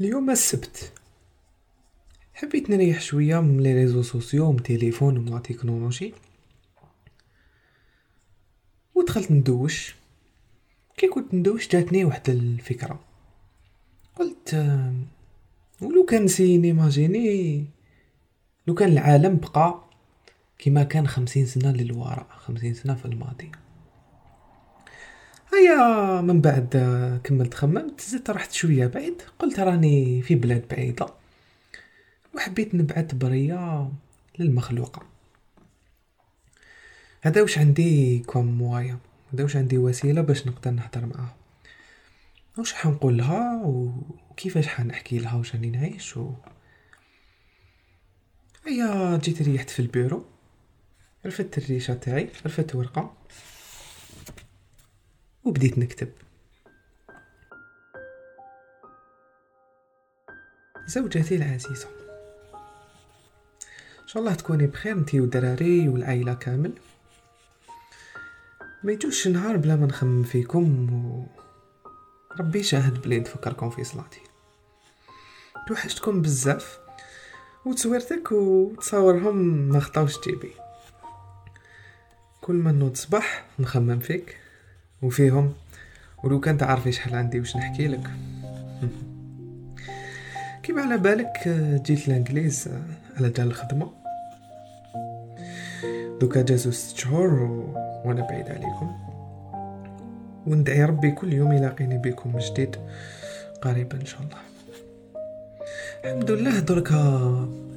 اليوم السبت. حبيت نريح شوية من les réseaux sociaux ومن تليفون ومن la technologie. ودخلت ندوش. كي كنت ندوش جاتني واحد الفكرة. قلت آه، ولو كان نسي نيماجيني لو كان العالم بقى كما كان خمسين سنة للوراء خمسين سنة في الماضي. هيا من بعد آه، كملت خممت زدت رحت شوية بعيد قلت راني في بلاد بعيدة وحبيت نبعث برية للمخلوقة. هذا واش عندي comme moyen؟ هذا واش عندي وسيلة باش نقدر نهضر معاها. واش حنقول لها؟ وكيفاش حنحكي لها؟ واش راني نعيش؟ و هيا جيت ريحت في البيرو رفدت الريشة تاعي رفدت ورقة. وبديت نكتب. زوجتي العزيزة إن شاء الله تكوني بخير أنتي ودراري والعائلة كامل. ما يجوش نهار بلا ما نخمم فيكم و ربي شاهد بلي نتفكركم في صلاتي. توحشتكم بزاف وتصويرتك وتصورهم ما خطاوش جيبي. كل ما نوض صباح نخمم فيك. وفيهم. ولو كان تعرفي شحال عندي واش نحكي لك. كيما على بالك جيت الانجليز على جال الخدمة. دوكا جازو ست شهور و... وأنا بعيد عليكم. وندعي ربي كل يوم يلاقيني بكم جديد قريبا إن شاء الله. الحمد لله دركا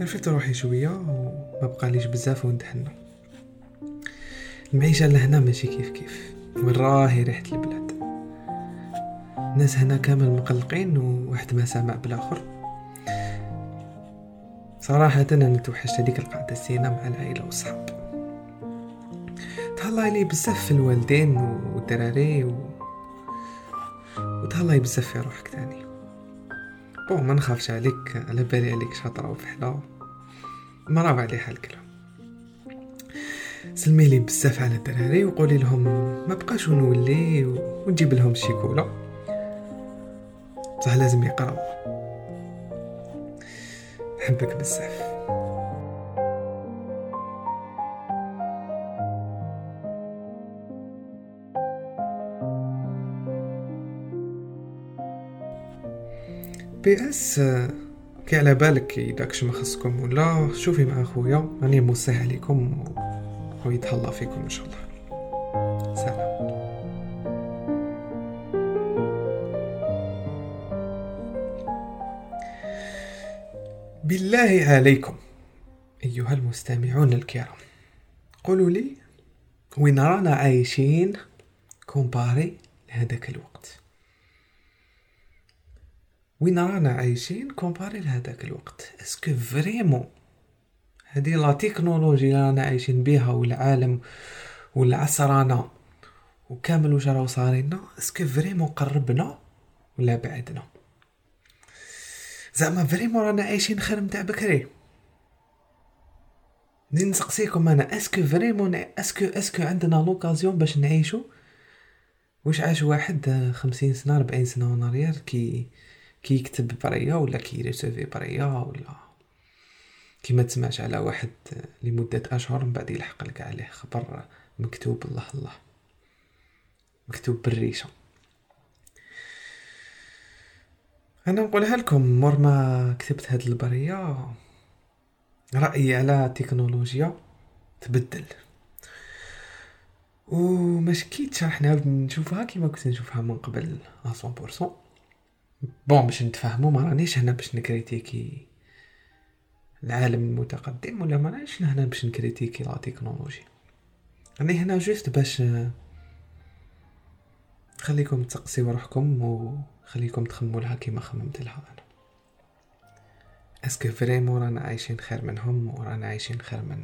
عرفت روحي شوية وما بقاليش بزاف وندحنا المعيشة لهنا ماشي كيف كيف. راهي ريحة البلاد. الناس هنا كامل مقلقين وواحد ما سامع بالآخر. صراحة أنا توحشت هذيك القعدة الزينة مع العائلة والصحاب. تهلاي لي بزاف في الوالدين والدراري و... وتهلاي بزاف في روحك تاني. بون ما نخافش عليك على بالي عليك شاطرة وفحلة. ما راه عليها الكلام. سلمي لي بزاف على الدراري وقولي لهم ما بقاش نولي ونجيب لهم شيكولا. بصح لازم يقراو. نحبك بزاف. parce que على بالك إذا كاش ما خصكم ولا شوفي مع خويا راني موصيه عليكم. ويتهلا فيكم إن شاء الله. سلام. بالله عليكم أيها المستمعون الكرام. قولوا لي وين رانا عايشين؟ comparé لهذاك الوقت. وين رانا عايشين؟ comparé لهذاك الوقت. est-ce que vraiment هذه la technologie اللي رانا عايشين بها والعالم والعصرانة وكامل واش راهو صارينا est-ce que vraiment قربنا ولا بعدنا؟ زعما vraiment رانا عايشين خير متاع بكري. راني نسقسيكم أنا est-ce que vraiment est-ce que est-ce que عندنا l'occasion باش نعيشو؟ واش عاش واحد خمسين سنة ربعين سنة en arrière كي كي يكتب بريا ولا كي يريسيفي بريا ولا كي ما تسمعش على واحد لمدة أشهر من بعد يلحق لك عليه خبر مكتوب الله الله. مكتوب بالريشة. أنا نقولها لكم مور ما كتبت هاد البرية رأيي على التكنولوجيا تبدل. وما شكيتش راح نعاود نشوفها كيما كنت نشوفها من قبل 100% bon باش نتفاهموا ما رانيش هنا باش ن critiquer العالم المتقدم ولا ما رانيش هنا باش ن critiquer la technologie؟ راني هنا juste باش خليكم تسقسيو روحكم وخليكم تخمموا لها كيما خممت لها أنا. est-ce que vraiment رانا عايشين خير منهم ورانا عايشين خير من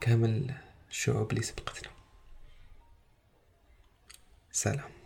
كامل الشعوب اللي سبقتنا؟ سلام.